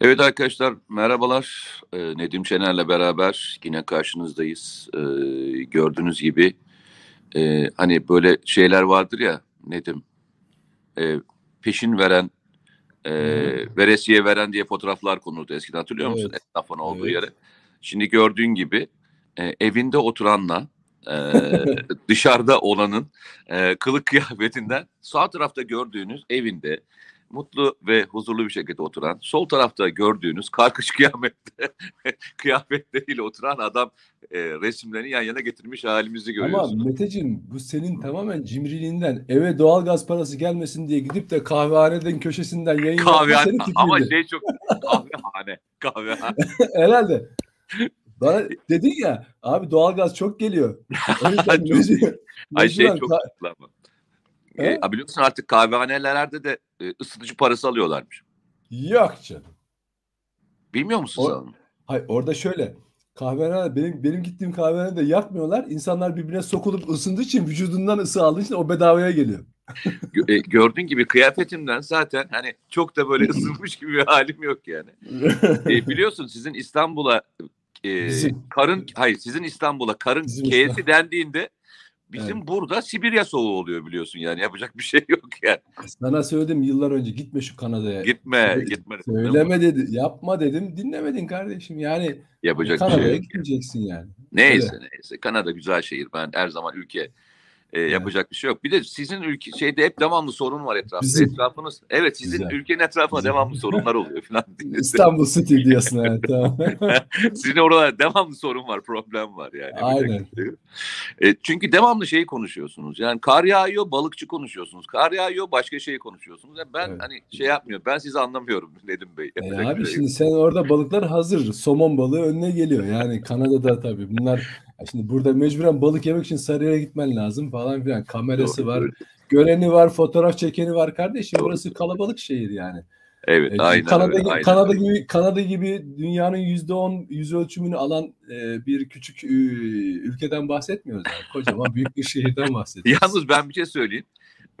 Evet arkadaşlar merhabalar. Ee, Nedim Şener'le beraber yine karşınızdayız. Ee, gördüğünüz gibi e, hani böyle şeyler vardır ya Nedim. E, peşin veren, e, veresiye veren diye fotoğraflar konuldu eskiden hatırlıyor musun? Evet. Esnafın olduğu Evet. yere. Şimdi gördüğün gibi e, evinde oturanla e, dışarıda olanın e, kılık kıyafetinden sağ tarafta gördüğünüz evinde mutlu ve huzurlu bir şekilde oturan, sol tarafta gördüğünüz karkış kıyamette kıyafetleriyle oturan adam e, resimlerini yan yana getirmiş halimizi Ama görüyorsunuz. Meteciğim bu senin tamamen cimriliğinden eve doğalgaz parası gelmesin diye gidip de kahvehaneden köşesinden yayın Kahvehane ama şey çok kahvehane kahvehane. Herhalde. Bana dedin ya abi doğalgaz çok geliyor. O yüzden Çok mecbur- Ay şey çok ka- ama. He? E, biliyorsun artık kahvehanelerde de e, ısıtıcı parası alıyorlarmış. Yok canım. Bilmiyor musun O- sen? Hayır orada şöyle. Kahvehane benim benim gittiğim kahvehanede yakmıyorlar. İnsanlar birbirine sokulup ısındığı için vücudundan ısı aldığı için o bedavaya geliyor. E, gördüğün gibi kıyafetimden zaten hani çok da böyle ısınmış gibi bir halim yok yani. E, biliyorsun sizin İstanbul'a e, Bizim. karın hayır sizin İstanbul'a karın Bizim dendiğinde bizim burada Sibirya soğuğu oluyor biliyorsun yani yapacak bir şey yok yani. Sana söyledim yıllar önce gitme şu Kanada'ya. Gitme Söyle- gitme. Söyleme dedi. Yapma dedim. Dinlemedin kardeşim. Yani Yapacak bir Kanada'ya şey yok. gitmeyeceksin yani. Neyse neyse Kanada güzel şehir ben her zaman ülke e, yapacak bir şey yok. Bir de sizin ülke şeyde hep devamlı sorun var etrafta. Bizim. Etrafınız evet sizin Güzel. ülkenin etrafında devamlı sorunlar oluyor falan. İstanbul City diyorsun evet tamam. Sizin oralarda devamlı sorun var, problem var yani. Aynen. E, çünkü devamlı şeyi konuşuyorsunuz. Yani kar yağıyor, balıkçı konuşuyorsunuz. Kar yağıyor, başka şeyi konuşuyorsunuz. Yani ben Evet. hani şey yapmıyorum. Ben sizi anlamıyorum Nedim Bey. E abi şey şimdi sen orada balıklar hazır. Somon balığı önüne geliyor. Yani Kanada'da tabii bunlar Ya şimdi burada mecburen balık yemek için Sarıyer'e gitmen lazım falan filan. Kamerası Doğru, var, göreni var, fotoğraf çekeni var kardeşim. Doğru. Burası kalabalık şehir yani. Evet, E, aynen Kanada, öyle, aynen Kanada gibi Kanada gibi dünyanın yüzde on yüz ölçümünü alan e, bir küçük e, ülkeden bahsetmiyoruz yani. Kocaman büyük bir şehirden bahsediyoruz. Yalnız ben bir şey söyleyeyim.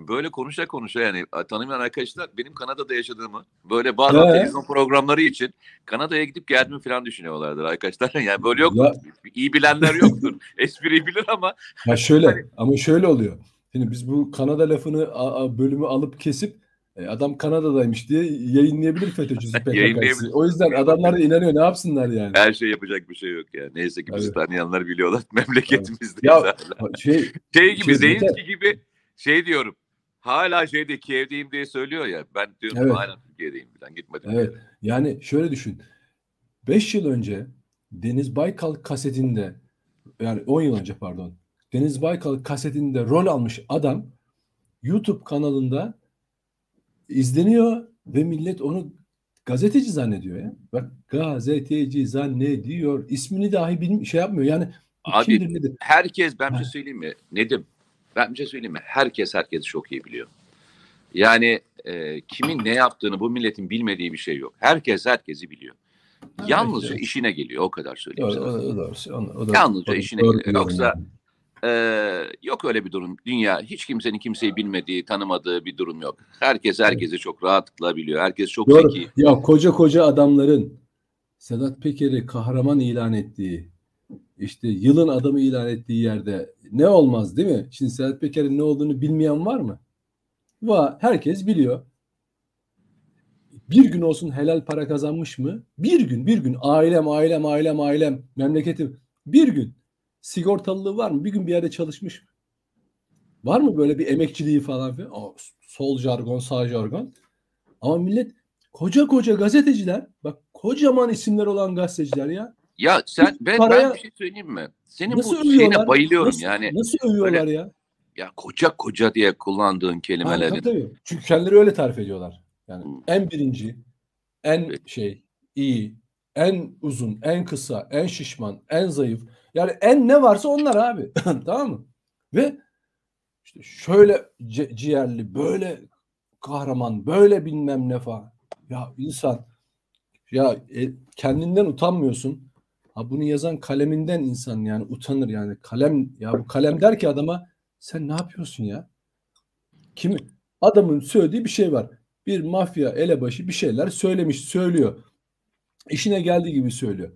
Böyle konuşa konuşa yani tanımayan arkadaşlar benim Kanada'da yaşadığımı böyle bazı Ee? televizyon programları için Kanada'ya gidip geldiğimi falan düşünüyorlardır arkadaşlar. Yani böyle yok. Ya- İyi bilenler yoktur. Espriyi bilir ama Ya şöyle ama şöyle oluyor. Şimdi biz bu Kanada lafını a- a- bölümü alıp kesip e, adam Kanada'daymış diye yayınlayabilir FETÖ'cüsü PKK'sı. O yüzden adamlar da inanıyor. Ne yapsınlar yani? her şey yapacak bir şey yok yani. Neyse ki bizi Tabii. tanıyanlar biliyorlar. Memleketimizdeyiz Ya-. Şey Şey gibi Şey, Zeynski gibi şey diyorum. Hala şeyde Kiev'deyim diye söylüyor ya. Ben diyorum Evet. hala Türkiye'deyim falan gitmedim. Evet. Yani şöyle düşün. 5 yıl önce Deniz Baykal kasetinde yani 10 yıl önce pardon. Deniz Baykal kasetinde rol almış adam YouTube kanalında izleniyor ve millet onu gazeteci zannediyor ya. Bak gazeteci zannediyor. İsmini dahi bilmi şey yapmıyor. Yani Abi, kimdir nedir? Herkes ben bir şey söyleyeyim mi? Nedim? Ben bir şey söyleyeyim mi? Herkes herkes çok iyi biliyor. Yani e, kimin ne yaptığını bu milletin bilmediği bir şey yok. Herkes herkesi biliyor. Yalnızca evet. işine geliyor o kadar söyleyeyim sana. o, o. O, Yalnızca o işine geliyor. Yoksa. Ee, yok öyle bir durum. Dünya hiç kimsenin kimseyi bilmediği, tanımadığı bir durum yok. Herkes herkesi çok rahatlıkla biliyor. Herkes çok Doğru. zeki. Ya koca koca adamların Sedat Peker'i kahraman ilan ettiği, işte yılın adamı ilan ettiği yerde ne olmaz değil mi? Şimdi Sedat Peker'in ne olduğunu bilmeyen var mı? Var. Herkes biliyor. Bir gün olsun helal para kazanmış mı? Bir gün, bir gün. Ailem, ailem, ailem, ailem, memleketim. Bir gün. Sigortalılığı var mı? Bir gün bir yerde çalışmış mı? Var mı böyle bir emekçiliği falan filan? Aa, sol jargon, sağ jargon. Ama millet koca koca gazeteciler, bak kocaman isimler olan gazeteciler ya. Ya sen ben, Paraya- ben bir şey söyleyeyim mi? Senin bu şeyine övüyorlar? bayılıyorum Nasıl, yani. nasıl övüyorlar ya? Ya koca koca diye kullandığın Ha, kelimelerin. tabii, tabii. Çünkü kendileri öyle tarif ediyorlar. Yani Hmm. en birinci, en Evet. şey, iyi, en uzun, en kısa, en şişman, en zayıf. Yani en ne varsa onlar abi. tamam mı? Ve işte şöyle ci- ciğerli, böyle kahraman, böyle bilmem ne falan. Ya insan ya e, kendinden utanmıyorsun. Ha bunu yazan kaleminden insan yani utanır yani. Kalem ya bu kalem der ki adama sen ne yapıyorsun ya? Kimi? Adamın söylediği bir şey var. Bir mafya elebaşı bir şeyler söylemiş, söylüyor. işine geldiği gibi söylüyor.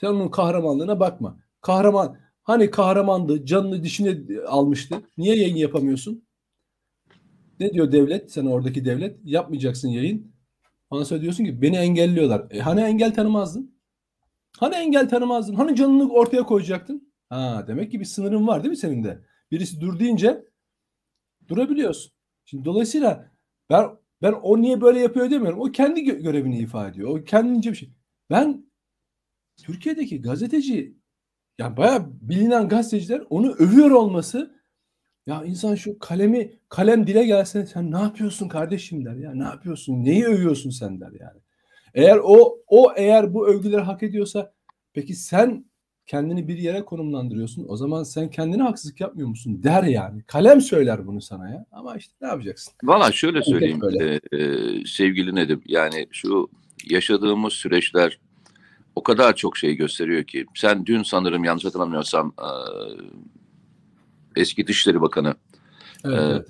Sen onun kahramanlığına bakma. Kahraman hani kahramandı, canını dişine almıştı. Niye yayın yapamıyorsun? Ne diyor devlet? Sen oradaki devlet yapmayacaksın yayın. Ondan sonra diyorsun ki beni engelliyorlar. E, hani engel tanımazdın? Hani engel tanımazdın? Hani canını ortaya koyacaktın? Ha demek ki bir sınırın var değil mi senin de? Birisi dur deyince durabiliyorsun. Şimdi dolayısıyla ben ben o niye böyle yapıyor demiyorum. O kendi görevini ifade ediyor. O kendince bir şey. Ben Türkiye'deki gazeteci yani bayağı bilinen gazeteciler onu övüyor olması ya insan şu kalemi kalem dile gelse sen ne yapıyorsun kardeşim der ya ne yapıyorsun neyi övüyorsun sen der yani. Eğer o o eğer bu övgüleri hak ediyorsa peki sen kendini bir yere konumlandırıyorsun. O zaman sen kendine haksızlık yapmıyor musun der yani. Kalem söyler bunu sana ya. Ama işte ne yapacaksın? Valla şöyle söyleyeyim e, e, sevgili Nedim. Yani şu yaşadığımız süreçler o kadar çok şey gösteriyor ki. Sen dün sanırım yanlış hatırlamıyorsam e, eski Dışişleri Bakanı evet, e, evet.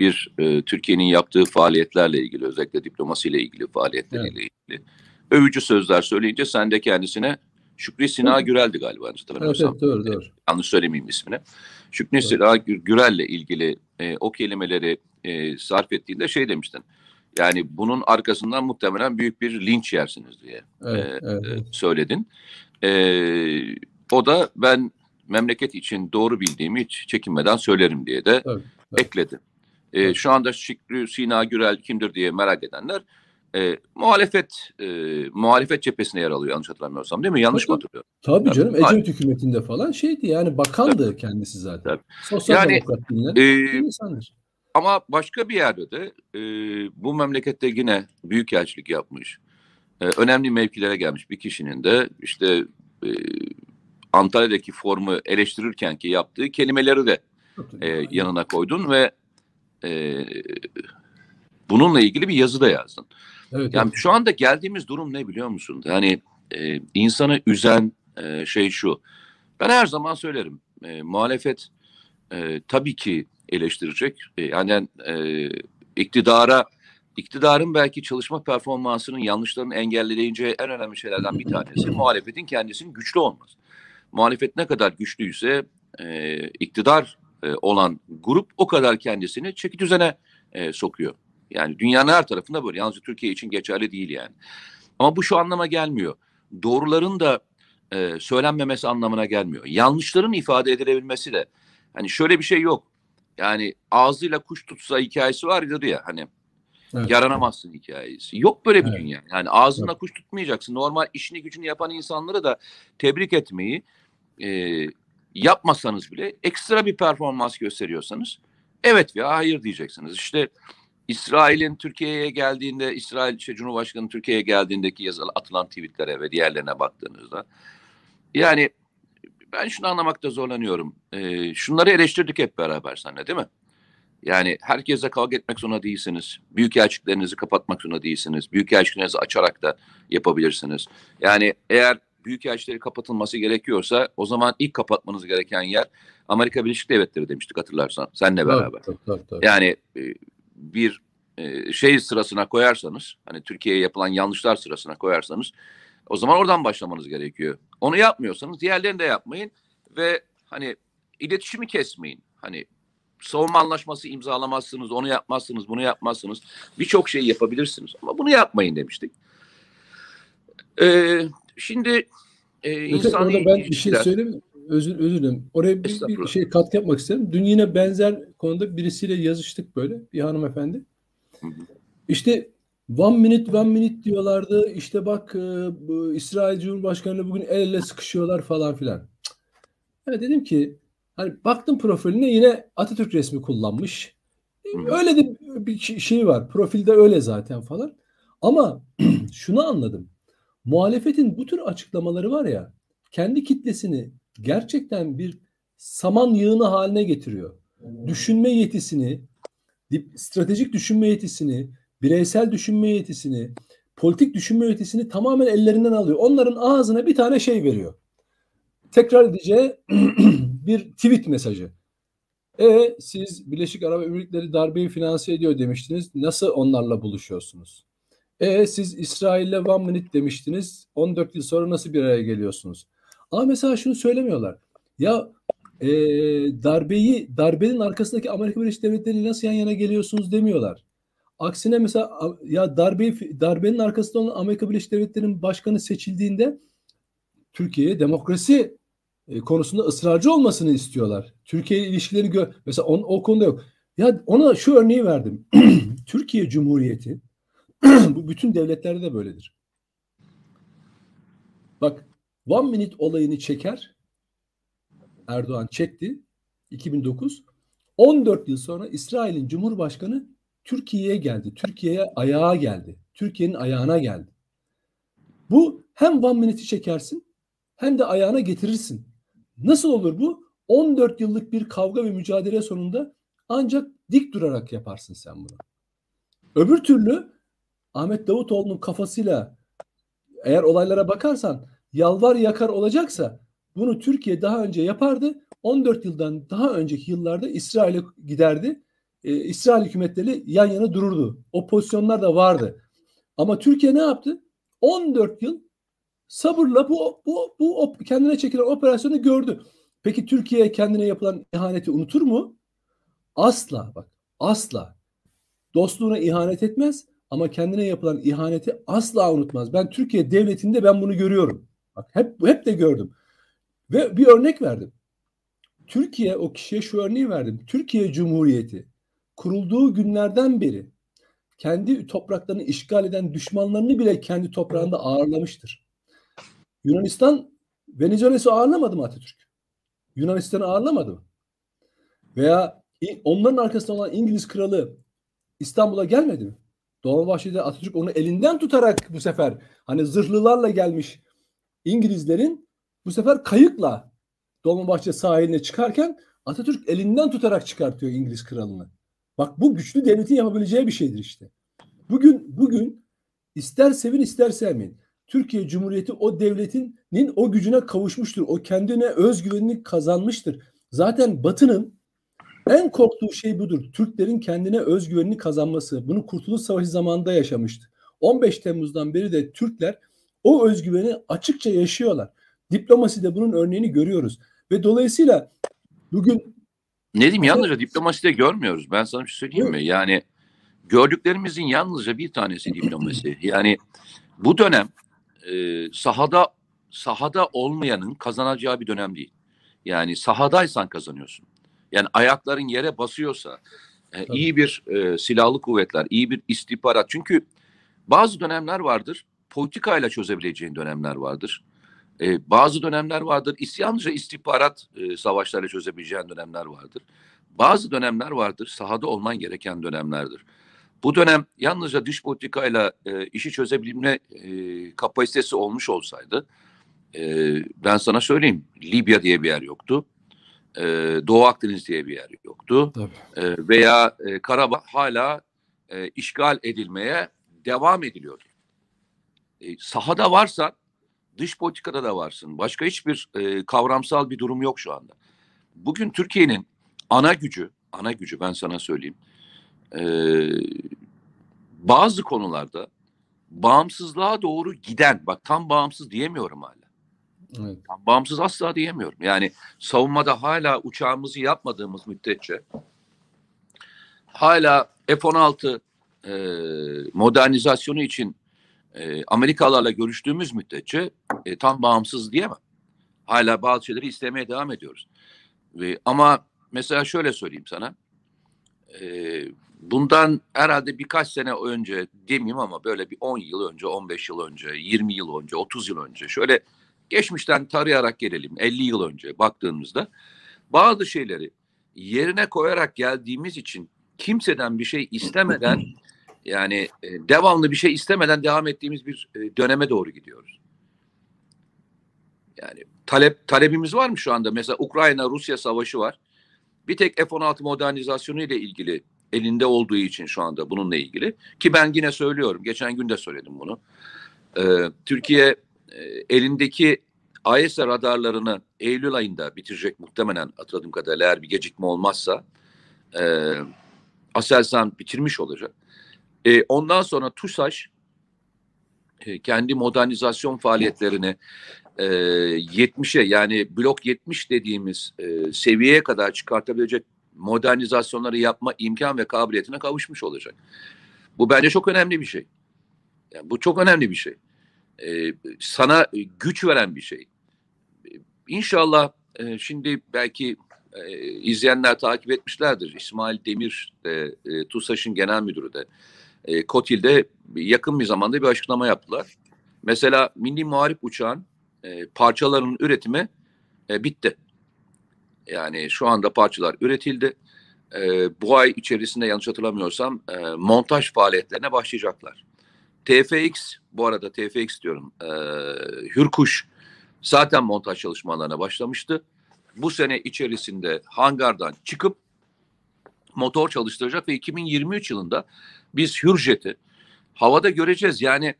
Bir e, Türkiye'nin yaptığı faaliyetlerle ilgili özellikle diplomasiyle ilgili faaliyetleriyle evet. ilgili övücü sözler söyleyince sen de kendisine Şükrü Sina Gürel'di galiba yanlış hatırlamıyorsam. Evet, evet, doğru, doğru. Yanlış söylemeyeyim ismini. Şükrü doğru. Sina Gürel'le ilgili e, o kelimeleri e, sarf ettiğinde şey demiştin. Yani bunun arkasından muhtemelen büyük bir linç yersiniz diye evet, e, evet. E, söyledin. E, o da ben memleket için doğru bildiğimi hiç çekinmeden söylerim diye de evet, evet. ekledi. E, şu anda Şükrü Sina Gürel kimdir diye merak edenler e, muhalefet e, muhalefet cephesine yer alıyor yanlış hatırlamıyorsam değil mi? Yanlış tabii, mı hatırlıyorum? Tabii canım Ecevit hükümetinde falan şeydi yani bakandı tabii. kendisi zaten. Tabii. Sosyal yani, demokrat e, insanlar. Ama başka bir yerde de e, bu memlekette yine büyük elçilik yapmış. E, önemli mevkilere gelmiş bir kişinin de işte e, Antalya'daki formu eleştirirken ki yaptığı kelimeleri de e, yanına koydun ve e, bununla ilgili bir yazı da yazdın. Evet, yani evet. şu anda geldiğimiz durum ne biliyor musun? Yani e, insanı üzen e, şey şu. Ben her zaman söylerim. E, muhalefet e, tabii ki eleştirecek. E, yani e, iktidara iktidarın belki çalışma performansının yanlışlarını engelleyince en önemli şeylerden bir tanesi muhalefetin kendisinin güçlü olması. Muhalefet ne kadar güçlüyse e, iktidar e, olan grup o kadar kendisini çeki düzene e, sokuyor. Yani dünyanın her tarafında böyle. Yalnızca Türkiye için geçerli değil yani. Ama bu şu anlama gelmiyor. Doğruların da e, söylenmemesi anlamına gelmiyor. Yanlışların ifade edilebilmesi de. Hani şöyle bir şey yok. Yani ağzıyla kuş tutsa hikayesi var ya hani. Evet. Yaranamazsın hikayesi. Yok böyle bir evet. dünya. Yani ağzında evet. kuş tutmayacaksın. Normal işini gücünü yapan insanları da tebrik etmeyi e, yapmasanız bile ekstra bir performans gösteriyorsanız evet veya hayır diyeceksiniz. İşte İsrail'in Türkiye'ye geldiğinde, İsrail işte Cumhurbaşkanı Türkiye'ye geldiğindeki yazılı atılan tweetlere ve diğerlerine baktığınızda yani ben şunu anlamakta zorlanıyorum. Ee, şunları eleştirdik hep beraber seninle değil mi? Yani herkese kavga etmek zorunda değilsiniz. Büyük elçiliklerinizi kapatmak zorunda değilsiniz. Büyük elçiliklerinizi açarak da yapabilirsiniz. Yani eğer büyük elçileri kapatılması gerekiyorsa o zaman ilk kapatmanız gereken yer Amerika Birleşik Devletleri demiştik hatırlarsan senle beraber. Tabii, tabii, tabii. Yani e, bir e, şey sırasına koyarsanız hani Türkiye'ye yapılan yanlışlar sırasına koyarsanız o zaman oradan başlamanız gerekiyor. Onu yapmıyorsanız diğerlerini de yapmayın ve hani iletişimi kesmeyin. Hani savunma anlaşması imzalamazsınız, onu yapmazsınız, bunu yapmazsınız. Birçok şey yapabilirsiniz ama bunu yapmayın demiştik. Ee, şimdi e, insan ben bir şey söyleyeyim özür, özür dilerim. Oraya bir, bir şey katkı yapmak isterim. Dün yine benzer konuda birisiyle yazıştık böyle bir hanımefendi. İşte one minute one minute diyorlardı. İşte bak e, bu İsrail Cumhurbaşkanı bugün el ele sıkışıyorlar falan filan. Yani dedim ki hani baktım profiline yine Atatürk resmi kullanmış. Öyle de bir şey var. Profilde öyle zaten falan. Ama şunu anladım. Muhalefetin bu tür açıklamaları var ya kendi kitlesini gerçekten bir saman yığını haline getiriyor. Düşünme yetisini, stratejik düşünme yetisini, bireysel düşünme yetisini, politik düşünme yetisini tamamen ellerinden alıyor. Onların ağzına bir tane şey veriyor. Tekrar edeceği bir tweet mesajı. E siz Birleşik Arap Emirlikleri darbeyi finanse ediyor demiştiniz. Nasıl onlarla buluşuyorsunuz? E siz İsrail'le one minute demiştiniz. 14 yıl sonra nasıl bir araya geliyorsunuz? Ama mesela şunu söylemiyorlar. Ya e, darbeyi darbenin arkasındaki Amerika Birleşik Devletleri nasıl yan yana geliyorsunuz demiyorlar. Aksine mesela ya darbeyi darbenin arkasında olan Amerika Birleşik Devletleri'nin başkanı seçildiğinde Türkiye'ye demokrasi e, konusunda ısrarcı olmasını istiyorlar. Türkiye ilişkileri gö mesela on, o konuda yok. Ya ona şu örneği verdim. Türkiye Cumhuriyeti bu bütün devletlerde de böyledir. Bak One Minute olayını çeker. Erdoğan çekti. 2009. 14 yıl sonra İsrail'in Cumhurbaşkanı Türkiye'ye geldi. Türkiye'ye ayağa geldi. Türkiye'nin ayağına geldi. Bu hem One Minute'i çekersin hem de ayağına getirirsin. Nasıl olur bu? 14 yıllık bir kavga ve mücadele sonunda ancak dik durarak yaparsın sen bunu. Öbür türlü Ahmet Davutoğlu'nun kafasıyla eğer olaylara bakarsan yalvar yakar olacaksa bunu Türkiye daha önce yapardı. 14 yıldan daha önceki yıllarda İsrail'e giderdi. Ee, İsrail hükümetleri yan yana dururdu. O pozisyonlar da vardı. Ama Türkiye ne yaptı? 14 yıl sabırla bu bu bu kendine çekilen operasyonu gördü. Peki Türkiye kendine yapılan ihaneti unutur mu? Asla bak asla. Dostluğuna ihanet etmez ama kendine yapılan ihaneti asla unutmaz. Ben Türkiye devletinde ben bunu görüyorum. Bak hep hep de gördüm. Ve bir örnek verdim. Türkiye o kişiye şu örneği verdim. Türkiye Cumhuriyeti kurulduğu günlerden beri kendi topraklarını işgal eden düşmanlarını bile kendi toprağında ağırlamıştır. Yunanistan Venezuela'sı ağırlamadı mı Atatürk? Yunanistan'ı ağırlamadı mı? Veya onların arkasında olan İngiliz kralı İstanbul'a gelmedi mi? Dolmabahçe'de Atatürk onu elinden tutarak bu sefer hani zırhlılarla gelmiş İngilizlerin bu sefer kayıkla Dolmabahçe sahiline çıkarken Atatürk elinden tutarak çıkartıyor İngiliz kralını. Bak bu güçlü devletin yapabileceği bir şeydir işte. Bugün bugün ister sevin ister sevmeyin. Türkiye Cumhuriyeti o devletinin o gücüne kavuşmuştur. O kendine özgüvenini kazanmıştır. Zaten Batı'nın en korktuğu şey budur. Türklerin kendine özgüvenini kazanması. Bunu Kurtuluş Savaşı zamanında yaşamıştı. 15 Temmuz'dan beri de Türkler o özgüveni açıkça yaşıyorlar. Diplomaside bunun örneğini görüyoruz. Ve dolayısıyla bugün ne diyeyim yalnızca diplomaside görmüyoruz. Ben sana bir şey söyleyeyim mi? Yani gördüklerimizin yalnızca bir tanesi diplomasi. Yani bu dönem e, sahada sahada olmayanın kazanacağı bir dönem değil. Yani sahadaysan kazanıyorsun. Yani ayakların yere basıyorsa e, iyi bir e, silahlı kuvvetler, iyi bir istihbarat. Çünkü bazı dönemler vardır politikayla çözebileceğin dönemler vardır. E, bazı dönemler vardır isyancı istihbarat e, savaşlarıyla çözebileceğin dönemler vardır. Bazı dönemler vardır sahada olman gereken dönemlerdir. Bu dönem yalnızca dış politikayla e, işi çözebilme e, kapasitesi olmuş olsaydı e, ben sana söyleyeyim Libya diye bir yer yoktu. E, Doğu Akdeniz diye bir yer yoktu. E, veya e, Karabağ hala e, işgal edilmeye devam ediliyor. E, sahada varsa dış politikada da varsın. Başka hiçbir e, kavramsal bir durum yok şu anda. Bugün Türkiye'nin ana gücü, ana gücü ben sana söyleyeyim e, bazı konularda bağımsızlığa doğru giden, bak tam bağımsız diyemiyorum hala. Evet. Bağımsız asla diyemiyorum. Yani savunmada hala uçağımızı yapmadığımız müddetçe hala F-16 e, modernizasyonu için e, Amerikalılarla görüştüğümüz müddetçe e, tam bağımsız diyemem. Hala bazı şeyleri istemeye devam ediyoruz. Ve, ama mesela şöyle söyleyeyim sana. E, bundan herhalde birkaç sene önce demeyeyim ama böyle bir 10 yıl önce, 15 yıl önce, 20 yıl önce, 30 yıl önce şöyle geçmişten tarayarak gelelim 50 yıl önce baktığımızda bazı şeyleri yerine koyarak geldiğimiz için kimseden bir şey istemeden yani e, devamlı bir şey istemeden devam ettiğimiz bir e, döneme doğru gidiyoruz. Yani talep talebimiz var mı şu anda? Mesela Ukrayna Rusya savaşı var. Bir tek F-16 modernizasyonu ile ilgili elinde olduğu için şu anda bununla ilgili ki ben yine söylüyorum. Geçen gün de söyledim bunu. Ee, Türkiye elindeki AES radarlarını Eylül ayında bitirecek muhtemelen hatırladığım kadarıyla eğer bir gecikme olmazsa e, Aselsan bitirmiş olacak. E, ondan sonra TUSAŞ e, kendi modernizasyon faaliyetlerini e, 70'e yani blok 70 dediğimiz e, seviyeye kadar çıkartabilecek modernizasyonları yapma imkan ve kabiliyetine kavuşmuş olacak. Bu bence çok önemli bir şey. Yani bu çok önemli bir şey. E, sana güç veren bir şey. İnşallah e, şimdi belki e, izleyenler takip etmişlerdir. İsmail Demir de e, TUSAŞ'ın genel müdürü de e, Kotil'de yakın bir zamanda bir açıklama yaptılar. Mesela Milli Muharip Uçağın e, parçalarının üretimi e, bitti. Yani şu anda parçalar üretildi. E, bu ay içerisinde yanlış hatırlamıyorsam e, montaj faaliyetlerine başlayacaklar. TFX, bu arada TFX diyorum, e, Hürkuş zaten montaj çalışmalarına başlamıştı. Bu sene içerisinde hangardan çıkıp motor çalıştıracak ve 2023 yılında biz Hürjet'i havada göreceğiz. Yani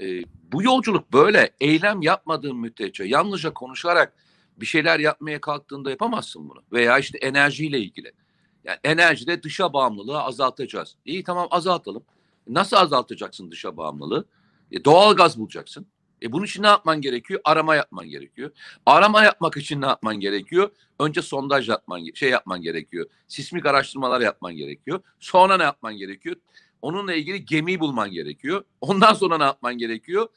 e, bu yolculuk böyle eylem yapmadığın müddetçe yalnızca konuşarak bir şeyler yapmaya kalktığında yapamazsın bunu. Veya işte enerjiyle ilgili. Yani enerjide dışa bağımlılığı azaltacağız. İyi tamam azaltalım. Nasıl azaltacaksın dışa bağımlılığı? E, doğal gaz bulacaksın. E bunun için ne yapman gerekiyor? Arama yapman gerekiyor. Arama yapmak için ne yapman gerekiyor? Önce sondaj yapman, şey yapman gerekiyor. Sismik araştırmalar yapman gerekiyor. Sonra ne yapman gerekiyor? Onunla ilgili gemiyi bulman gerekiyor. Ondan sonra ne yapman gerekiyor?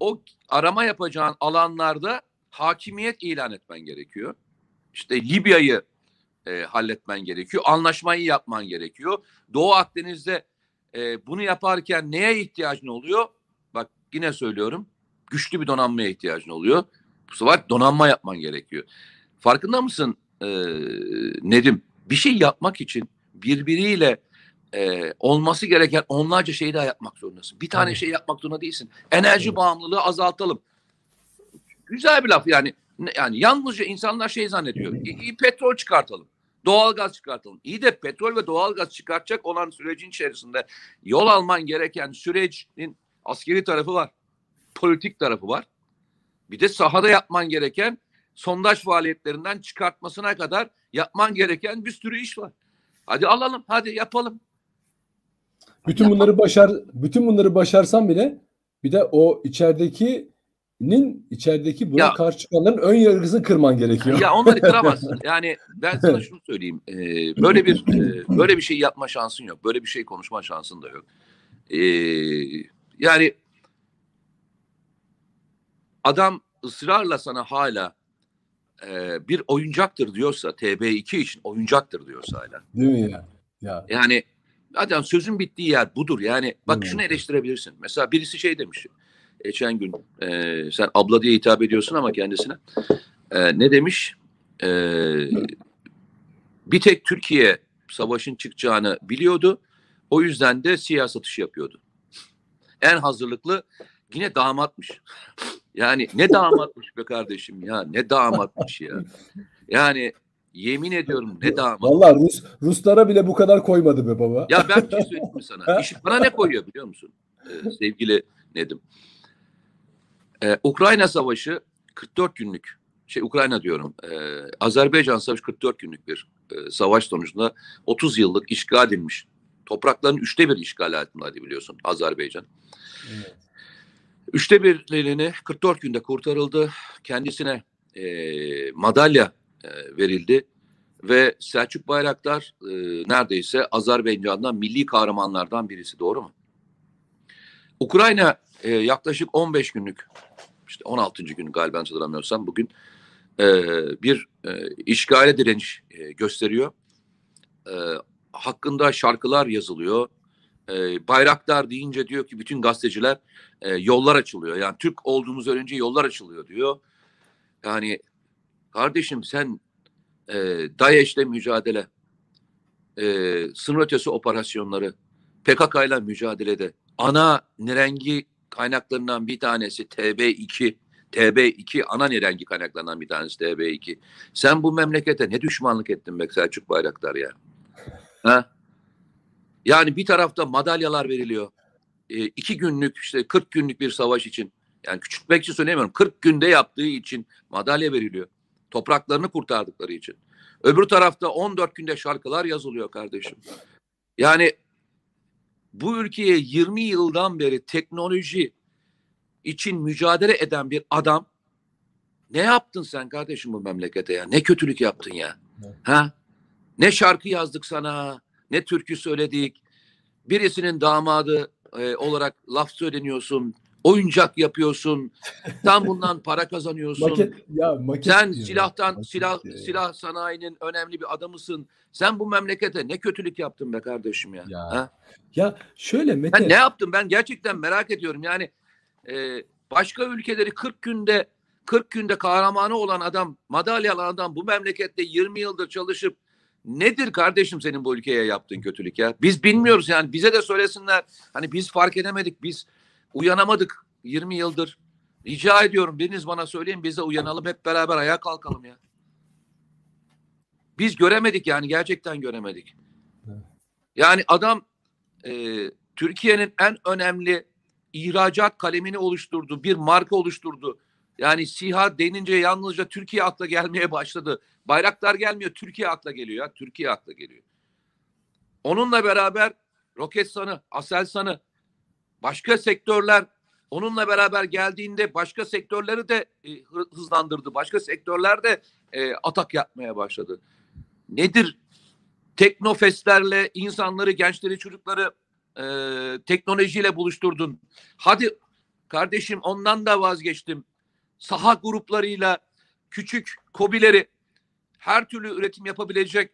O arama yapacağın alanlarda hakimiyet ilan etmen gerekiyor. İşte Libya'yı e, halletmen gerekiyor. Anlaşmayı yapman gerekiyor. Doğu Akdeniz'de e, bunu yaparken neye ihtiyacın oluyor? Bak yine söylüyorum. Güçlü bir donanmaya ihtiyacın oluyor. Bu sefer donanma yapman gerekiyor. Farkında mısın e, Nedim? Bir şey yapmak için birbiriyle e, olması gereken onlarca şeyi daha yapmak zorundasın. Bir tane Tabii. şey yapmak zorunda değilsin. Enerji evet. bağımlılığı azaltalım. Güzel bir laf yani. Yani yalnızca insanlar şey zannediyor. İyi, petrol çıkartalım. Doğal gaz çıkartalım. İyi de petrol ve doğal gaz çıkartacak olan sürecin içerisinde yol alman gereken sürecin askeri tarafı var. Politik tarafı var. Bir de sahada yapman gereken sondaj faaliyetlerinden çıkartmasına kadar yapman gereken bir sürü iş var. Hadi alalım, hadi yapalım. Bütün bunları başar, bütün bunları başarsan bile bir de o içeridekinin içerideki buna ya, karşı çıkanların ön yargısını kırman gerekiyor. Ya onları kıramazsın. Yani ben sana şunu söyleyeyim. Ee, böyle bir e, böyle bir şey yapma şansın yok. Böyle bir şey konuşma şansın da yok. Ee, yani adam ısrarla sana hala e, bir oyuncaktır diyorsa TB2 için oyuncaktır diyorsa hala. Değil mi ya? ya. Yani Zaten sözün bittiği yer budur. Yani bak şunu eleştirebilirsin. Mesela birisi şey demiş. Geçen gün e, sen abla diye hitap ediyorsun ama kendisine. E, ne demiş? E, bir tek Türkiye savaşın çıkacağını biliyordu. O yüzden de siyah satış yapıyordu. En hazırlıklı yine damatmış. Yani ne damatmış be kardeşim ya ne damatmış ya. Yani Yemin ediyorum ne damat. Vallahi Rus, Ruslara bile bu kadar koymadı be baba. Ya ben bir şey söyleyeyim mi sana? İşi bana ne koyuyor biliyor musun? Ee, sevgili Nedim. Ee, Ukrayna Savaşı 44 günlük şey Ukrayna diyorum. E, Azerbaycan Savaşı 44 günlük bir e, savaş sonucunda 30 yıllık işgal edilmiş. Toprakların üçte bir işgal altındaydı biliyorsun Azerbaycan. Evet. Üçte birlerini 44 günde kurtarıldı. Kendisine e, madalya e, verildi ve Selçuk Bayraktar e, neredeyse Azerbaycan'dan milli kahramanlardan birisi doğru mu? Ukrayna e, yaklaşık 15 günlük işte 16. gün galiba hatırlamıyorsam bugün e, bir e, işgale direniş e, gösteriyor. E, hakkında şarkılar yazılıyor. E, Bayraktar deyince diyor ki bütün gazeteciler e, yollar açılıyor. Yani Türk olduğumuz önce yollar açılıyor diyor. Yani Kardeşim sen e, DAEŞ'le mücadele, e, sınır ötesi operasyonları, PKK ile mücadelede ana nirengi kaynaklarından bir tanesi TB2, TB2 ana nirengi kaynaklarından bir tanesi TB2. Sen bu memlekete ne düşmanlık ettin be Selçuk Bayraktar ya? Ha? Yani bir tarafta madalyalar veriliyor. E, iki günlük işte 40 günlük bir savaş için yani küçültmek için söylemiyorum 40 günde yaptığı için madalya veriliyor. Topraklarını kurtardıkları için. Öbür tarafta 14 günde şarkılar yazılıyor kardeşim. Yani bu ülkeye 20 yıldan beri teknoloji için mücadele eden bir adam ne yaptın sen kardeşim bu memlekete ya? Ne kötülük yaptın ya? Evet. Ha? Ne şarkı yazdık sana, ne türkü söyledik. Birisinin damadı e, olarak laf söyleniyorsun, oyuncak yapıyorsun. Tam bundan para kazanıyorsun. Maket ya maket Sen diyor. silahtan Maket silah diyor. silah sanayinin önemli bir adamısın. Sen bu memlekete ne kötülük yaptın be kardeşim ya? Ya, Ha? Ya şöyle Mete Ben ne yaptım? Ben gerçekten merak ediyorum. Yani e, başka ülkeleri 40 günde 40 günde kahramanı olan adam, madalya alan adam bu memlekette 20 yıldır çalışıp nedir kardeşim senin bu ülkeye yaptığın kötülük ya? Biz bilmiyoruz yani bize de söylesinler. Hani biz fark edemedik, biz uyanamadık 20 yıldır. Rica ediyorum biriniz bana söyleyin biz de uyanalım hep beraber ayağa kalkalım ya. Biz göremedik yani gerçekten göremedik. Yani adam e, Türkiye'nin en önemli ihracat kalemini oluşturdu. Bir marka oluşturdu. Yani SİHA denince yalnızca Türkiye akla gelmeye başladı. Bayraktar gelmiyor. Türkiye akla geliyor ya. Türkiye akla geliyor. Onunla beraber Roketsan'ı, Aselsan'ı, başka sektörler onunla beraber geldiğinde başka sektörleri de e, hı- hızlandırdı. Başka sektörler de e, atak yapmaya başladı. Nedir? Teknofestlerle insanları, gençleri, çocukları e, teknolojiyle buluşturdun. Hadi kardeşim ondan da vazgeçtim. Saha gruplarıyla küçük kobileri her türlü üretim yapabilecek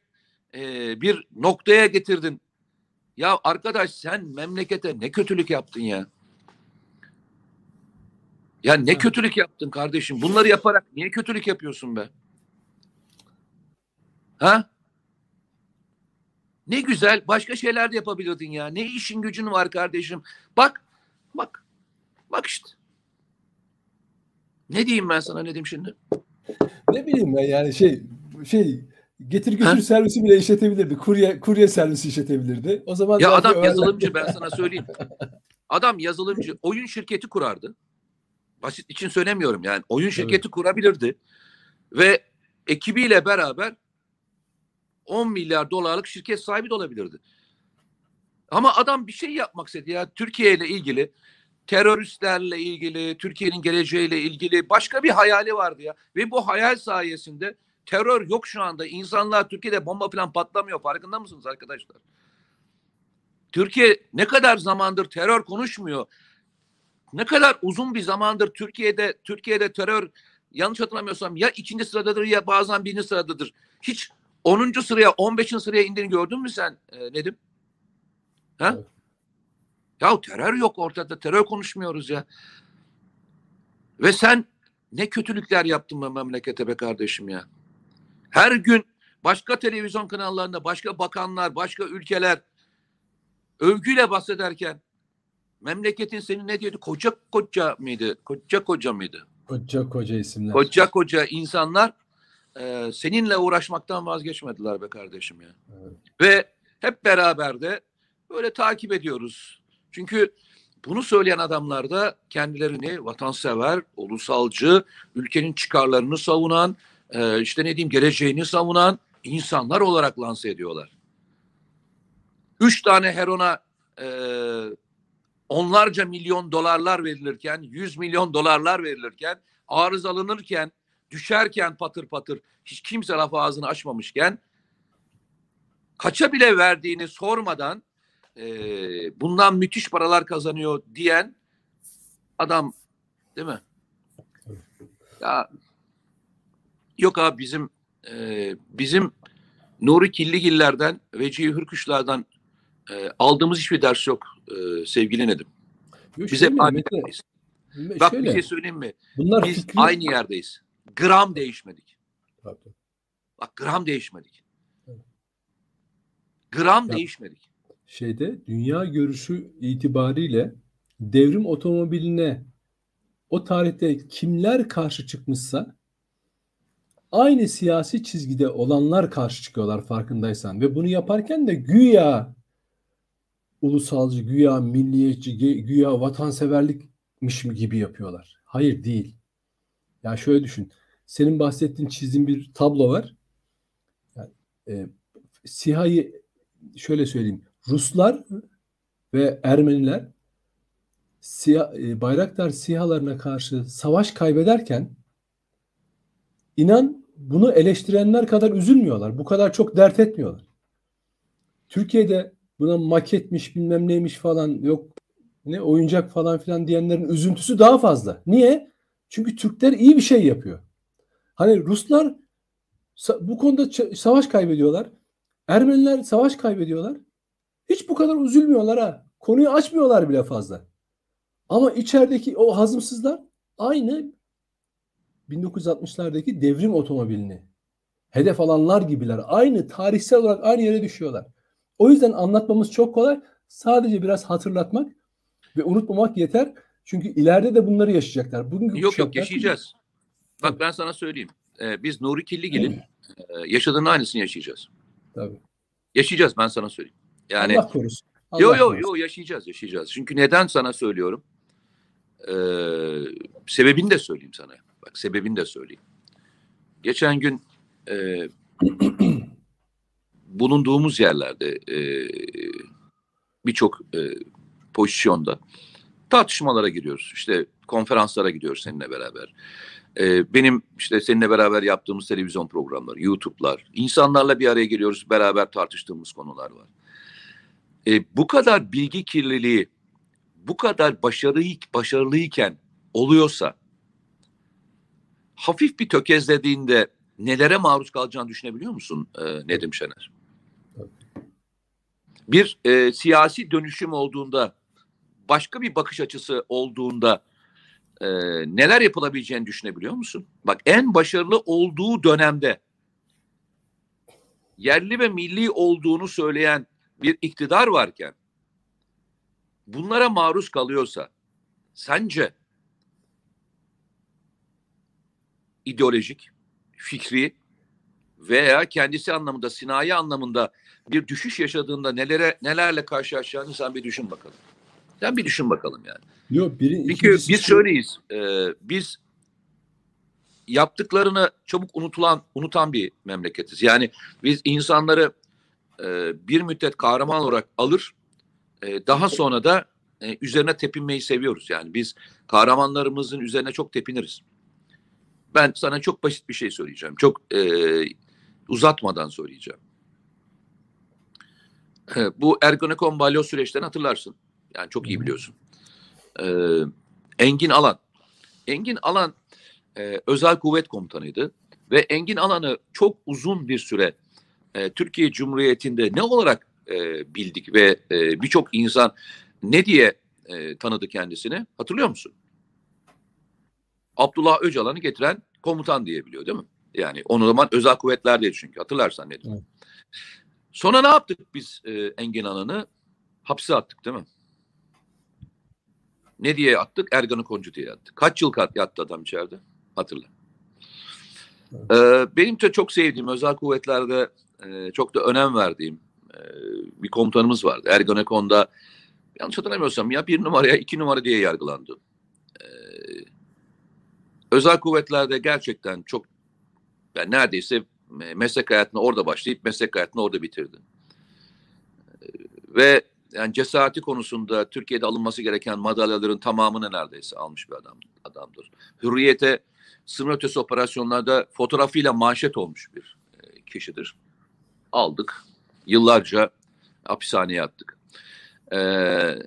e, bir noktaya getirdin. Ya arkadaş sen memlekete ne kötülük yaptın ya? Ya ne Evet. kötülük yaptın kardeşim? Bunları yaparak niye kötülük yapıyorsun be? Ha? Ne güzel başka şeyler de yapabilirdin ya. Ne işin gücün var kardeşim? Bak, bak, bak işte. Ne diyeyim ben sana ne diyeyim şimdi? ne bileyim ben yani şey şey getir götür Ha? servisi bile işletebilirdi. Kurye kurye servisi işletebilirdi. O zaman Ya adam öyle- yazılımcı ben sana söyleyeyim. Adam yazılımcı oyun şirketi kurardı. Basit için söylemiyorum yani. Oyun şirketi kurabilirdi. Ve ekibiyle beraber 10 milyar dolarlık şirket sahibi de olabilirdi. Ama adam bir şey yapmak istedi ya. Türkiye ile ilgili teröristlerle ilgili, Türkiye'nin geleceğiyle ilgili başka bir hayali vardı ya. Ve bu hayal sayesinde terör yok şu anda. İnsanlar Türkiye'de bomba falan patlamıyor. Farkında mısınız arkadaşlar? Türkiye ne kadar zamandır terör konuşmuyor. Ne kadar uzun bir zamandır Türkiye'de Türkiye'de terör yanlış hatırlamıyorsam ya ikinci sıradadır ya bazen birinci sıradadır. Hiç 10. sıraya 15. sıraya indiğini gördün mü sen e, Nedim? Ha? Evet. Ya terör yok ortada. Terör konuşmuyoruz ya. Ve sen ne kötülükler yaptın bu memlekete be kardeşim ya. Her gün başka televizyon kanallarında başka bakanlar, başka ülkeler övgüyle bahsederken memleketin seni ne diyordu? Koca koca mıydı? Koca koca mıydı? koca koca isimler. Koca koca insanlar e, seninle uğraşmaktan vazgeçmediler be kardeşim ya. Evet. Ve hep beraber de böyle takip ediyoruz. Çünkü bunu söyleyen adamlar da kendilerini vatansever, ulusalcı, ülkenin çıkarlarını savunan, e, işte ne diyeyim geleceğini savunan insanlar olarak lanse ediyorlar. Üç tane Heron'a e, onlarca milyon dolarlar verilirken, yüz milyon dolarlar verilirken, arızalanırken, düşerken patır patır hiç kimse laf ağzını açmamışken kaça bile verdiğini sormadan e, bundan müthiş paralar kazanıyor diyen adam değil mi? Ya yok abi bizim e, bizim Nuri Killigiller'den Vecihi Hürküşler'den e, aldığımız hiçbir ders yok e, sevgili Nedim. Yok, Biz hep aynı yerdeyiz. Bak şöyle, bir şey söyleyeyim mi? bunlar Biz fikri... aynı yerdeyiz. Gram değişmedik. Pardon. Bak gram değişmedik. Gram Ya- değişmedik. şeyde dünya görüşü itibariyle devrim otomobiline o tarihte kimler karşı çıkmışsa aynı siyasi çizgide olanlar karşı çıkıyorlar farkındaysan ve bunu yaparken de güya ulusalcı, güya milliyetçi, gü- güya vatanseverlikmiş gibi yapıyorlar. Hayır değil. Ya şöyle düşün. Senin bahsettiğin çizdiğin bir tablo var. Yani, e, SİHA'yı şöyle söyleyeyim. Ruslar ve Ermeniler Siyah, e, Bayraktar sihalarına karşı savaş kaybederken inan bunu eleştirenler kadar üzülmüyorlar. Bu kadar çok dert etmiyorlar. Türkiye'de buna maketmiş bilmem neymiş falan yok ne oyuncak falan filan diyenlerin üzüntüsü daha fazla. Niye? Çünkü Türkler iyi bir şey yapıyor. Hani Ruslar bu konuda savaş kaybediyorlar. Ermeniler savaş kaybediyorlar. Hiç bu kadar üzülmüyorlar ha. Konuyu açmıyorlar bile fazla. Ama içerideki o hazımsızlar aynı 1960'lardaki devrim otomobilini hedef alanlar gibiler. Aynı tarihsel olarak aynı yere düşüyorlar. O yüzden anlatmamız çok kolay. Sadece biraz hatırlatmak ve unutmamak yeter. Çünkü ileride de bunları yaşayacaklar. Bugünkü yok yok yaşayacağız. Bak ben sana söyleyeyim. Ee, biz Nuri Killigil'in e, yaşadığının aynısını yaşayacağız. Tabii. Yaşayacağız ben sana söyleyeyim. Yani Allah korusun. Allah yo yo yo yaşayacağız yaşayacağız. Çünkü neden sana söylüyorum? Ee, sebebini de söyleyeyim sana. Bak sebebini de söyleyeyim. Geçen gün e, bulunduğumuz yerlerde e, birçok e, pozisyonda tartışmalara giriyoruz. İşte konferanslara gidiyoruz seninle beraber. Ee, benim işte seninle beraber yaptığımız televizyon programları, YouTube'lar, insanlarla bir araya geliyoruz, beraber tartıştığımız konular var. Ee, bu kadar bilgi kirliliği, bu kadar başarılı, başarılıyken oluyorsa, hafif bir tökezlediğinde nelere maruz kalacağını düşünebiliyor musun e, Nedim Şener? Bir e, siyasi dönüşüm olduğunda, başka bir bakış açısı olduğunda e, neler yapılabileceğini düşünebiliyor musun? Bak en başarılı olduğu dönemde yerli ve milli olduğunu söyleyen bir iktidar varken bunlara maruz kalıyorsa sence ideolojik, fikri veya kendisi anlamında, sinayi anlamında bir düşüş yaşadığında nelere nelerle karşılaşacağını sen bir düşün bakalım. Sen bir düşün bakalım yani. Yok, birin, Çünkü biz şöyleyiz. E, biz yaptıklarını çabuk unutulan unutan bir memleketiz. Yani biz insanları e, bir müddet kahraman olarak alır, e, daha sonra da e, üzerine tepinmeyi seviyoruz. Yani biz kahramanlarımızın üzerine çok tepiniriz. Ben sana çok basit bir şey söyleyeceğim. Çok e, uzatmadan söyleyeceğim. E, bu Ergonekon balyoz süreçten hatırlarsın. Yani çok iyi biliyorsun. Ee, Engin Alan. Engin Alan e, özel kuvvet komutanıydı ve Engin Alan'ı çok uzun bir süre e, Türkiye Cumhuriyeti'nde ne olarak e, bildik ve e, birçok insan ne diye e, tanıdı kendisini hatırlıyor musun? Abdullah Öcalan'ı getiren komutan diye biliyor değil mi? Yani onu zaman özel kuvvetler diye çünkü hatırlarsan ne evet. Sonra ne yaptık biz e, Engin Alan'ı? Hapse attık değil mi? Ne diye attık? Ergan'ı Koncu diye attık. Kaç yıl yattı adam içeride? Hatırla. Evet. Ee, benim de çok sevdiğim özel kuvvetlerde e, çok da önem verdiğim e, bir komutanımız vardı. Ergonekon'da yanlış hatırlamıyorsam ya bir numaraya iki numara diye yargılandı. Ee, özel kuvvetlerde gerçekten çok ben neredeyse meslek hayatını orada başlayıp meslek hayatını orada bitirdi. Ee, ve yani cesareti konusunda Türkiye'de alınması gereken madalyaların tamamını neredeyse almış bir adam adamdır. Hürriyete sınır ötesi operasyonlarda fotoğrafıyla manşet olmuş bir e, kişidir. Aldık. Yıllarca hapishaneye attık. Ee,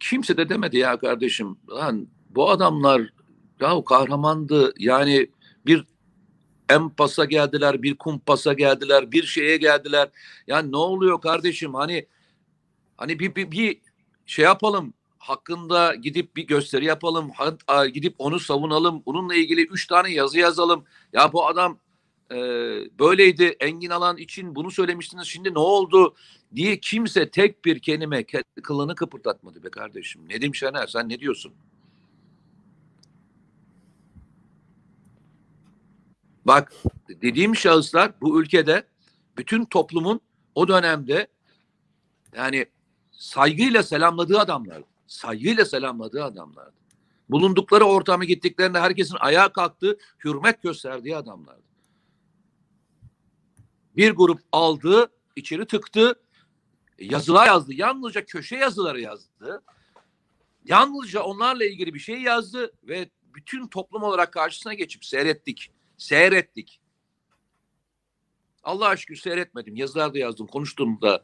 kimse de demedi ya kardeşim lan bu adamlar ya kahramandı yani bir empasa geldiler, bir kumpasa geldiler, bir şeye geldiler. Ya ne oluyor kardeşim? Hani Hani bir, bir, bir şey yapalım hakkında gidip bir gösteri yapalım. Gidip onu savunalım. Onunla ilgili üç tane yazı yazalım. Ya bu adam e, böyleydi. Engin Alan için bunu söylemiştiniz. Şimdi ne oldu diye kimse tek bir kelime kılını kıpırdatmadı be kardeşim. Nedim Şener sen ne diyorsun? Bak dediğim şahıslar bu ülkede bütün toplumun o dönemde yani saygıyla selamladığı adamlar. Saygıyla selamladığı adamlardı. Bulundukları ortamı gittiklerinde herkesin ayağa kalktığı, hürmet gösterdiği adamlardı. Bir grup aldı, içeri tıktı, yazılar yazdı. Yalnızca köşe yazıları yazdı. Yalnızca onlarla ilgili bir şey yazdı ve bütün toplum olarak karşısına geçip seyrettik. Seyrettik. Allah aşkına seyretmedim. Yazılar da yazdım. Konuştuğumda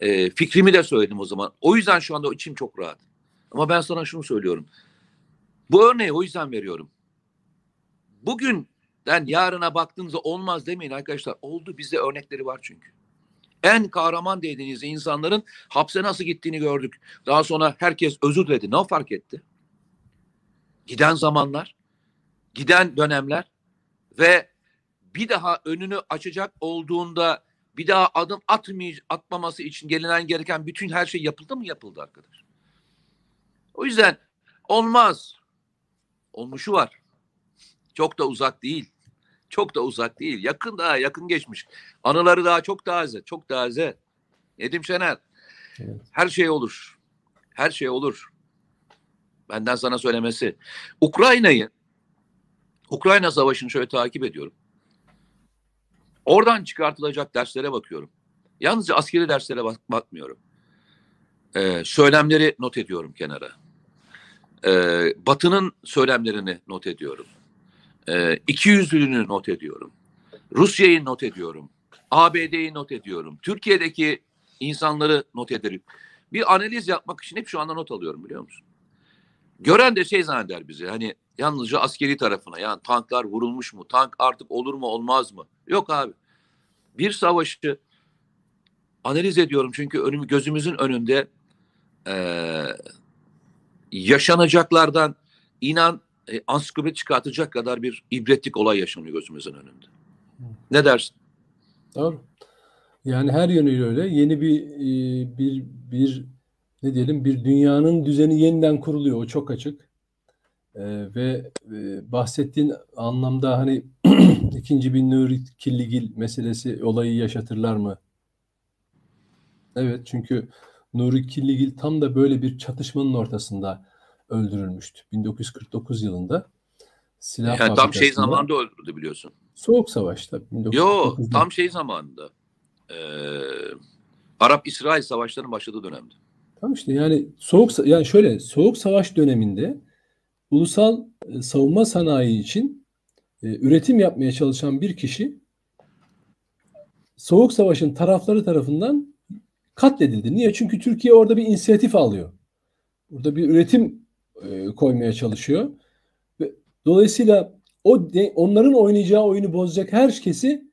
e, fikrimi de söyledim o zaman. O yüzden şu anda içim çok rahat. Ama ben sana şunu söylüyorum. Bu örneği o yüzden veriyorum. Bugünden yarına baktığınızda olmaz demeyin arkadaşlar. Oldu bizde örnekleri var çünkü. En kahraman dediğiniz insanların hapse nasıl gittiğini gördük. Daha sonra herkes özür diledi. Ne fark etti? Giden zamanlar, giden dönemler ve bir daha önünü açacak olduğunda bir daha adım atmay atmaması için gelinen gereken bütün her şey yapıldı mı? Yapıldı arkadaş. O yüzden olmaz. Olmuşu var. Çok da uzak değil. Çok da uzak değil. Yakın daha yakın geçmiş. Anıları daha çok taze. Çok taze. Nedim Şener. Evet. Her şey olur. Her şey olur. Benden sana söylemesi. Ukrayna'yı Ukrayna Savaşı'nı şöyle takip ediyorum. Oradan çıkartılacak derslere bakıyorum. Yalnızca askeri derslere bak bakmüyorum. Ee, söylemleri not ediyorum kenara. Ee, Batı'nın söylemlerini not ediyorum. Ee, iki not ediyorum. Rusya'yı not ediyorum. ABD'yi not ediyorum. Türkiye'deki insanları not ederim. Bir analiz yapmak için hep şu anda not alıyorum biliyor musun? Gören de şey zanneder bizi hani yalnızca askeri tarafına yani tanklar vurulmuş mu? Tank artık olur mu olmaz mı? Yok abi. Bir savaşı analiz ediyorum çünkü önüm, gözümüzün önünde e, yaşanacaklardan inan e, ansiklopedi çıkartacak kadar bir ibretlik olay yaşanıyor gözümüzün önünde. Ne dersin? Doğru. Yani her yönüyle öyle. Yeni bir e, bir bir ne diyelim bir dünyanın düzeni yeniden kuruluyor. O çok açık. Ee, ve e, bahsettiğin anlamda hani ikinci bir Nuri Killigil meselesi olayı yaşatırlar mı? Evet çünkü Nuri Killigil tam da böyle bir çatışmanın ortasında öldürülmüştü. 1949 yılında. Silah yani tam şey zamanında öldürdü biliyorsun. Soğuk Savaş'ta. Yo tam şey zamanında. Ee, Arap-İsrail savaşlarının başladığı dönemde. Tam işte yani soğuk yani şöyle soğuk savaş döneminde ulusal e, savunma sanayi için e, üretim yapmaya çalışan bir kişi Soğuk Savaş'ın tarafları tarafından katledildi. Niye? Çünkü Türkiye orada bir inisiyatif alıyor. Burada bir üretim e, koymaya çalışıyor. Dolayısıyla o de, onların oynayacağı oyunu bozacak herkesi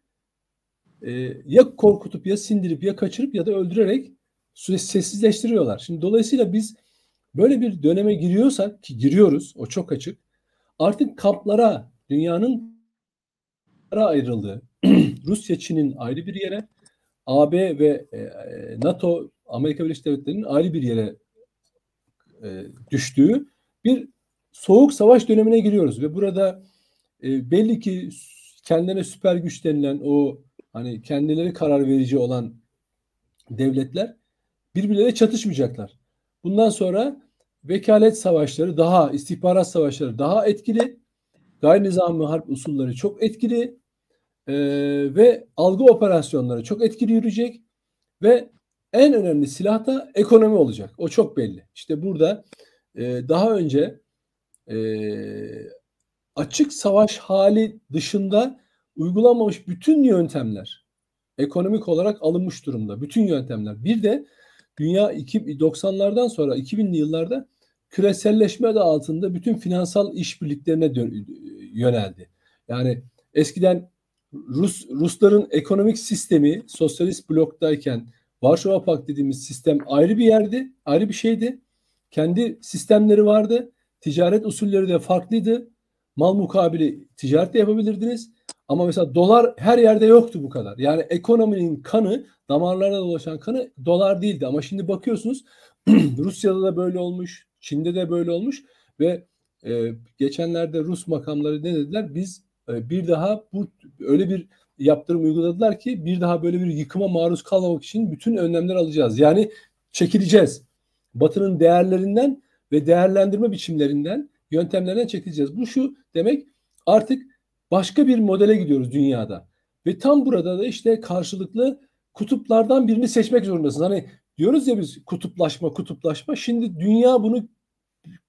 e, ya korkutup ya sindirip ya kaçırıp ya da öldürerek sessizleştiriyorlar. Şimdi dolayısıyla biz böyle bir döneme giriyorsak ki giriyoruz o çok açık. Artık kamplara dünyanın ayrıldığı Rusya Çin'in ayrı bir yere AB ve e, e, NATO Amerika Birleşik Devletleri'nin ayrı bir yere e, düştüğü bir soğuk savaş dönemine giriyoruz ve burada belli ki kendilerine süper güç denilen o hani kendileri karar verici olan devletler birbirleriyle çatışmayacaklar. Bundan sonra vekalet savaşları daha, istihbarat savaşları daha etkili, gayri nizami harp usulleri çok etkili e, ve algı operasyonları çok etkili yürüyecek ve en önemli silah da ekonomi olacak. O çok belli. İşte burada e, daha önce e, açık savaş hali dışında uygulanmamış bütün yöntemler ekonomik olarak alınmış durumda. Bütün yöntemler. Bir de dünya 90'lardan sonra 2000'li yıllarda küreselleşme adı altında bütün finansal işbirliklerine yöneldi. Yani eskiden Rus Rusların ekonomik sistemi sosyalist bloktayken Varşova Pakt dediğimiz sistem ayrı bir yerdi, ayrı bir şeydi. Kendi sistemleri vardı. Ticaret usulleri de farklıydı. Mal mukabili ticaret de yapabilirdiniz. Ama mesela dolar her yerde yoktu bu kadar. Yani ekonominin kanı, damarlarda dolaşan kanı dolar değildi. Ama şimdi bakıyorsunuz Rusya'da da böyle olmuş, Çin'de de böyle olmuş ve e, geçenlerde Rus makamları ne dediler? Biz e, bir daha bu öyle bir yaptırım uyguladılar ki bir daha böyle bir yıkıma maruz kalmamak için bütün önlemler alacağız. Yani çekileceğiz. Batı'nın değerlerinden ve değerlendirme biçimlerinden, yöntemlerinden çekileceğiz. Bu şu demek artık başka bir modele gidiyoruz dünyada. Ve tam burada da işte karşılıklı kutuplardan birini seçmek zorundasın. Hani diyoruz ya biz kutuplaşma, kutuplaşma. Şimdi dünya bunu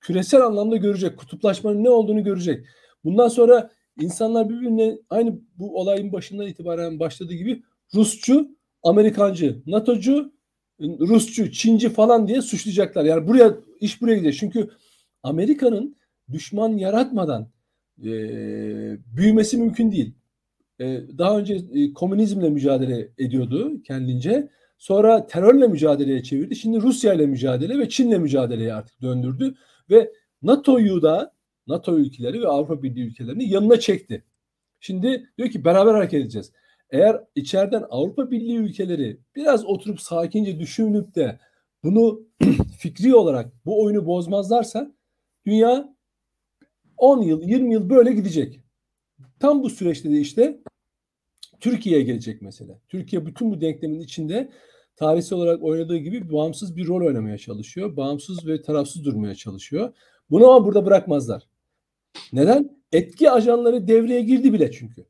küresel anlamda görecek. Kutuplaşmanın ne olduğunu görecek. Bundan sonra insanlar birbirine aynı bu olayın başından itibaren başladığı gibi Rusçu, Amerikancı, NATO'cu, Rusçu, Çinci falan diye suçlayacaklar. Yani buraya iş buraya gidiyor. Çünkü Amerika'nın düşman yaratmadan e, büyümesi mümkün değil. E, daha önce e, komünizmle mücadele ediyordu kendince. Sonra terörle mücadeleye çevirdi. Şimdi Rusya ile mücadele ve Çin'le mücadeleye artık döndürdü. Ve NATO'yu da NATO ülkeleri ve Avrupa Birliği ülkelerini yanına çekti. Şimdi diyor ki beraber hareket edeceğiz. Eğer içeriden Avrupa Birliği ülkeleri biraz oturup sakince düşünüp de bunu fikri olarak bu oyunu bozmazlarsa dünya 10 yıl 20 yıl böyle gidecek. Tam bu süreçte de işte Türkiye'ye gelecek mesela. Türkiye bütün bu denklemin içinde tarihsel olarak oynadığı gibi bağımsız bir rol oynamaya çalışıyor. Bağımsız ve tarafsız durmaya çalışıyor. Bunu ama burada bırakmazlar. Neden? Etki ajanları devreye girdi bile çünkü.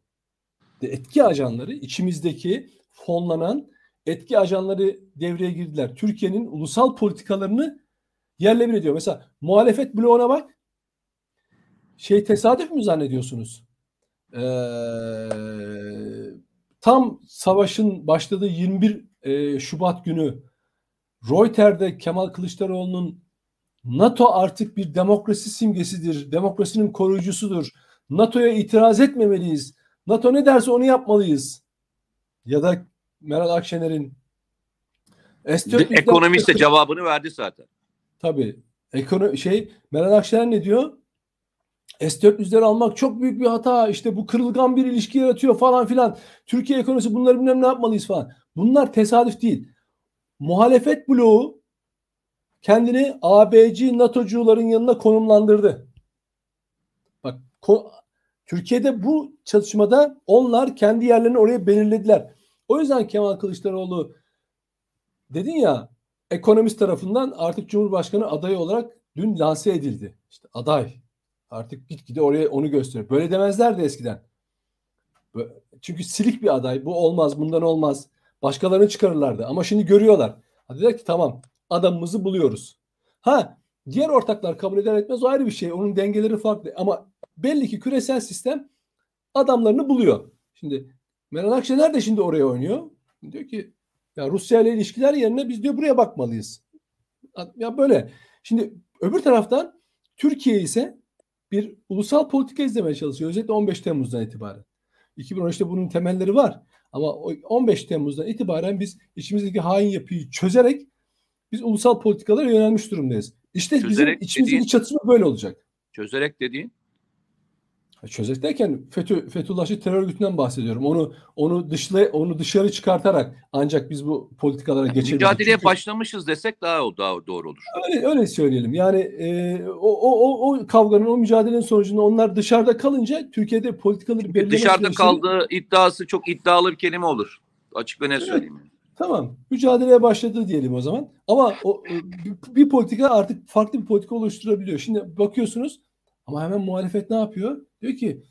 Etki ajanları içimizdeki fonlanan etki ajanları devreye girdiler. Türkiye'nin ulusal politikalarını yerle bir ediyor. Mesela muhalefet bloğuna bak. Şey tesadüf mü zannediyorsunuz? Ee, tam savaşın başladığı 21 e, Şubat günü Reuters'de Kemal Kılıçdaroğlu'nun NATO artık bir demokrasi simgesidir, demokrasinin koruyucusudur. NATO'ya itiraz etmemeliyiz. NATO ne derse onu yapmalıyız. Ya da Meral Akşener'in Ekonomist de cevabını verdi zaten. Tabii. Ekono şey Meral Akşener ne diyor? S-400'leri almak çok büyük bir hata. İşte bu kırılgan bir ilişki yaratıyor falan filan. Türkiye ekonomisi bunları bilmem ne yapmalıyız falan. Bunlar tesadüf değil. Muhalefet bloğu kendini ABC NATO'cuların yanına konumlandırdı. Bak Türkiye'de bu çalışmada onlar kendi yerlerini oraya belirlediler. O yüzden Kemal Kılıçdaroğlu dedin ya ekonomist tarafından artık Cumhurbaşkanı adayı olarak dün lanse edildi. İşte aday. Artık gitgide oraya onu gösteriyor. Böyle demezlerdi eskiden. Çünkü silik bir aday. Bu olmaz, bundan olmaz. Başkalarını çıkarırlardı. Ama şimdi görüyorlar. Hadi der ki tamam adamımızı buluyoruz. Ha diğer ortaklar kabul eder etmez o ayrı bir şey. Onun dengeleri farklı. Ama belli ki küresel sistem adamlarını buluyor. Şimdi Meral Akşener de şimdi oraya oynuyor. Diyor ki ya Rusya ile ilişkiler yerine biz diyor buraya bakmalıyız. Ya böyle. Şimdi öbür taraftan Türkiye ise bir ulusal politika izlemeye çalışıyor. Özellikle 15 Temmuz'dan itibaren. 2013'te bunun temelleri var. Ama 15 Temmuz'dan itibaren biz içimizdeki hain yapıyı çözerek biz ulusal politikalara yönelmiş durumdayız. İşte çözerek bizim içimizdeki dediğin, çatışma böyle olacak. Çözerek dediğin? Çözerek derken FETÖ, Fethullahçı terör örgütünden bahsediyorum. Onu onu dışla onu dışarı çıkartarak ancak biz bu politikalara geçebiliriz. Mücadeleye Çünkü, başlamışız desek daha daha doğru olur. Öyle öyle söyleyelim. Yani e, o, o o kavganın o mücadelenin sonucunda onlar dışarıda kalınca Türkiye'de politikaları belirleme dışarıda kaldığı iddiası çok iddialı bir kelime olur. Açık ve ne evet. söyleyeyim. Tamam. Mücadeleye başladı diyelim o zaman. Ama o e, bir politika artık farklı bir politika oluşturabiliyor. Şimdi bakıyorsunuz ama hemen muhalefet ne yapıyor? Diyor ki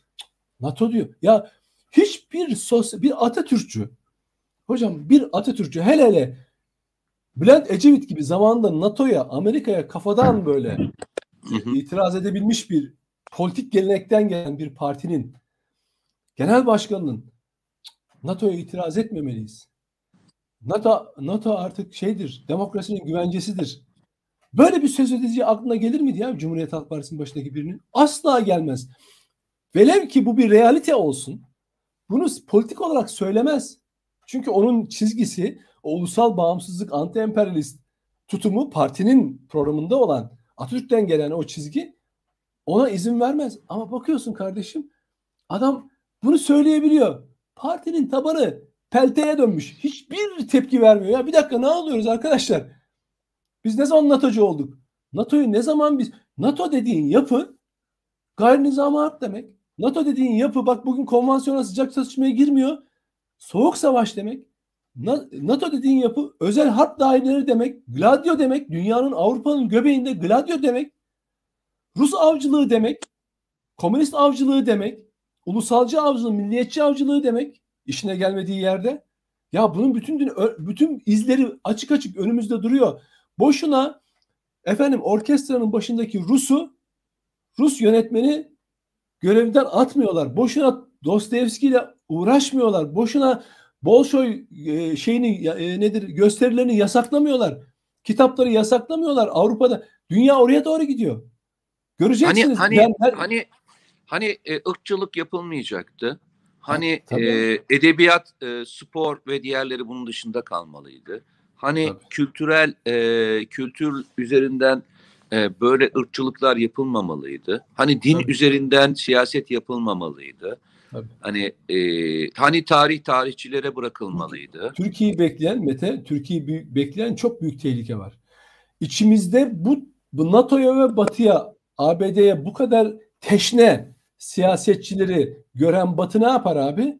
NATO diyor. Ya hiçbir sosyal bir Atatürkçü hocam bir Atatürkçü hele hele Bülent Ecevit gibi zamanında NATO'ya, Amerika'ya kafadan böyle itiraz edebilmiş bir politik gelenekten gelen bir partinin genel başkanının NATO'ya itiraz etmemeliyiz. NATO, NATO artık şeydir, demokrasinin güvencesidir. Böyle bir söz ödeyeceği aklına gelir miydi ya Cumhuriyet Halk Partisi'nin başındaki birinin? Asla gelmez. Velev ki bu bir realite olsun. Bunu politik olarak söylemez. Çünkü onun çizgisi o ulusal bağımsızlık, anti-emperyalist tutumu partinin programında olan Atatürk'ten gelen o çizgi ona izin vermez. Ama bakıyorsun kardeşim adam bunu söyleyebiliyor. Partinin tabanı pelteye dönmüş. Hiçbir tepki vermiyor. Ya bir dakika ne alıyoruz arkadaşlar? Biz ne zaman NATO'cu olduk? NATO'yu ne zaman biz... NATO dediğin yapı gayri nizam harp demek. NATO dediğin yapı bak bugün konvansiyona sıcak çatışmaya girmiyor. Soğuk savaş demek. NATO dediğin yapı özel harp daireleri demek. Gladio demek. Dünyanın Avrupa'nın göbeğinde gladio demek. Rus avcılığı demek. Komünist avcılığı demek. Ulusalcı avcılığı, milliyetçi avcılığı demek. işine gelmediği yerde. Ya bunun bütün bütün izleri açık açık önümüzde duruyor. Boşuna efendim orkestranın başındaki Rus'u Rus yönetmeni görevden atmıyorlar. Boşuna Dostoyevski ile uğraşmıyorlar. Boşuna Bolşoy e, şeyini e, nedir gösterilerini yasaklamıyorlar. Kitapları yasaklamıyorlar. Avrupa'da dünya oraya doğru gidiyor. Göreceksiniz. Hani hani Yani her- hani hani e, ırkçılık yapılmayacaktı. Hani tabii. e, edebiyat, e, spor ve diğerleri bunun dışında kalmalıydı. Hani Tabii. kültürel e, kültür üzerinden e, böyle ırkçılıklar yapılmamalıydı. Hani din Tabii. üzerinden siyaset yapılmamalıydı. Tabii. Hani e, hani tarih tarihçilere bırakılmalıydı. Türkiye'yi bekleyen Mete, Türkiye'yi bekleyen çok büyük tehlike var. İçimizde bu, bu NATO'ya ve Batı'ya, ABD'ye bu kadar teşne siyasetçileri gören Batı ne yapar abi?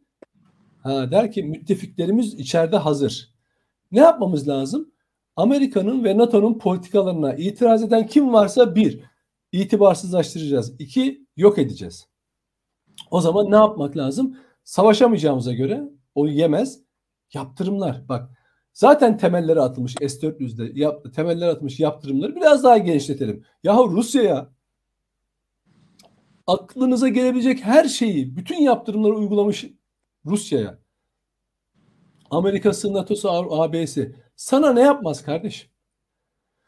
Ha, der ki müttefiklerimiz içeride hazır. Ne yapmamız lazım? Amerika'nın ve NATO'nun politikalarına itiraz eden kim varsa bir, itibarsızlaştıracağız. İki, yok edeceğiz. O zaman ne yapmak lazım? Savaşamayacağımıza göre o yemez. Yaptırımlar. Bak zaten temelleri atılmış S-400'de yap, temeller atılmış yaptırımları biraz daha genişletelim. Yahu Rusya'ya aklınıza gelebilecek her şeyi, bütün yaptırımları uygulamış Rusya'ya. Amerika'sı, NATO'su, AB'si. Sana ne yapmaz kardeşim?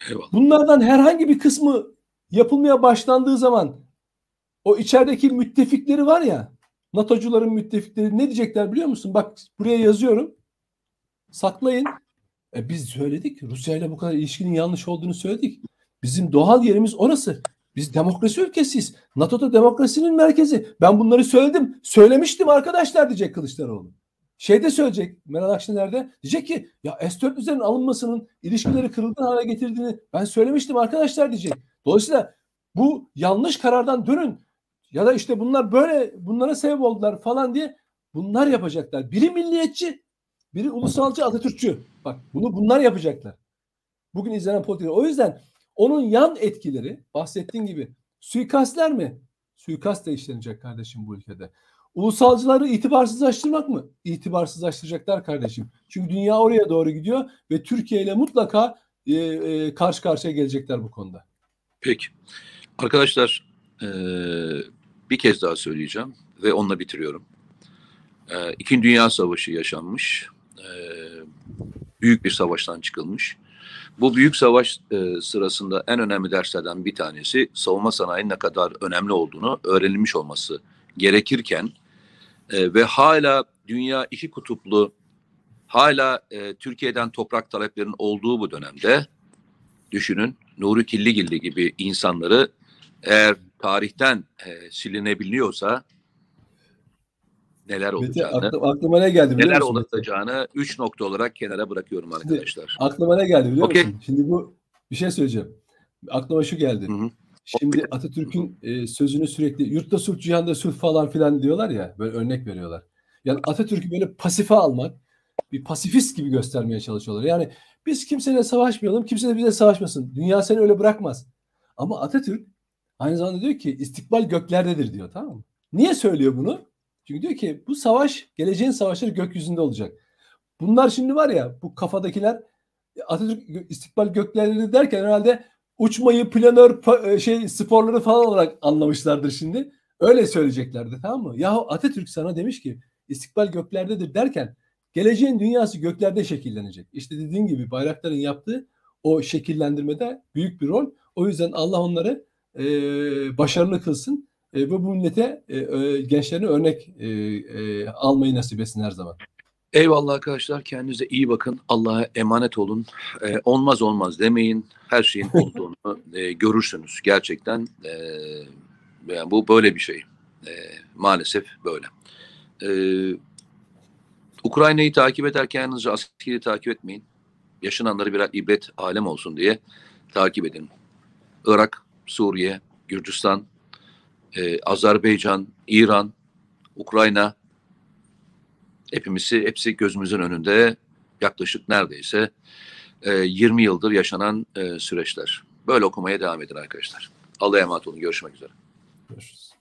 Eyvallah. Bunlardan herhangi bir kısmı yapılmaya başlandığı zaman o içerideki müttefikleri var ya NATO'cuların müttefikleri ne diyecekler biliyor musun? Bak buraya yazıyorum. Saklayın. E biz söyledik. Rusya ile bu kadar ilişkinin yanlış olduğunu söyledik. Bizim doğal yerimiz orası. Biz demokrasi ülkesiyiz. NATO'da demokrasinin merkezi. Ben bunları söyledim. Söylemiştim arkadaşlar diyecek Kılıçdaroğlu. Şeyde söyleyecek Meral Akşener'de diyecek ki ya S-400'lerin alınmasının ilişkileri kırılgan hale getirdiğini ben söylemiştim arkadaşlar diyecek. Dolayısıyla bu yanlış karardan dönün ya da işte bunlar böyle bunlara sebep oldular falan diye bunlar yapacaklar. Biri milliyetçi, biri ulusalcı, Atatürkçü. Bak bunu bunlar yapacaklar. Bugün izlenen politika. O yüzden onun yan etkileri bahsettiğin gibi suikastler mi? Suikast da işlenecek kardeşim bu ülkede. Ulusalcıları itibarsızlaştırmak mı? İtibarsızlaştıracaklar kardeşim. Çünkü dünya oraya doğru gidiyor ve Türkiye ile mutlaka e, e, karşı karşıya gelecekler bu konuda. Peki. Arkadaşlar eee, bir kez daha söyleyeceğim ve onunla bitiriyorum. Eee İkinci Dünya Savaşı yaşanmış. Eee, büyük bir savaştan çıkılmış. Bu büyük savaş eee, sırasında en önemli derslerden bir tanesi savunma sanayinin ne kadar önemli olduğunu öğrenilmiş olması gerekirken eee, ve hala dünya iki kutuplu hala eee, Türkiye'den toprak taleplerinin olduğu bu dönemde düşünün Nuri Tilligilli gibi insanları eğer tarihten e, silinebiliyorsa neler Mete, olacağını, aklım- aklıma ne geldi biliyor neler musun? Mete? olacağını üç nokta olarak kenara bırakıyorum arkadaşlar. Aklıma ne geldi biliyor Okey. musun? Şimdi bu bir şey söyleyeceğim. Aklıma şu geldi. Hı hı. Şimdi Atatürk'ün e, sözünü sürekli yurtta sulh cihanda sulh falan filan diyorlar ya böyle örnek veriyorlar. Yani Atatürk'ü böyle pasife almak bir pasifist gibi göstermeye çalışıyorlar. Yani biz kimseyle savaşmayalım kimse de bize savaşmasın. Dünya seni öyle bırakmaz. Ama Atatürk aynı zamanda diyor ki istikbal göklerdedir diyor tamam mı? Niye söylüyor bunu? Çünkü diyor ki bu savaş geleceğin savaşları gökyüzünde olacak. Bunlar şimdi var ya bu kafadakiler Atatürk istikbal göklerinde derken herhalde uçmayı planör e, şey sporları falan olarak anlamışlardır şimdi. Öyle söyleyeceklerdi tamam mı? Yahu Atatürk sana demiş ki istikbal göklerdedir derken geleceğin dünyası göklerde şekillenecek. İşte dediğin gibi bayrakların yaptığı o şekillendirmede büyük bir rol. O yüzden Allah onları e, başarılı kılsın e, ve bu millete e, e, gençlerine örnek e, e, almayı nasip etsin her zaman. Eyvallah arkadaşlar kendinize iyi bakın. Allah'a emanet olun. E, olmaz olmaz demeyin. Her şeyin olduğunu e, görürsünüz gerçekten. E, yani bu böyle bir şey. E, maalesef böyle. E, Ukrayna'yı takip ederken yalnızca askeri takip etmeyin. Yaşananları birer ibret alem olsun diye takip edin. Irak, Suriye, Gürcistan, e, Azerbaycan, İran, Ukrayna hepimizi hepsi gözümüzün önünde yaklaşık neredeyse e, 20 yıldır yaşanan e, süreçler. Böyle okumaya devam edin arkadaşlar. Allah'a emanet olun. Görüşmek üzere. Görüşürüz.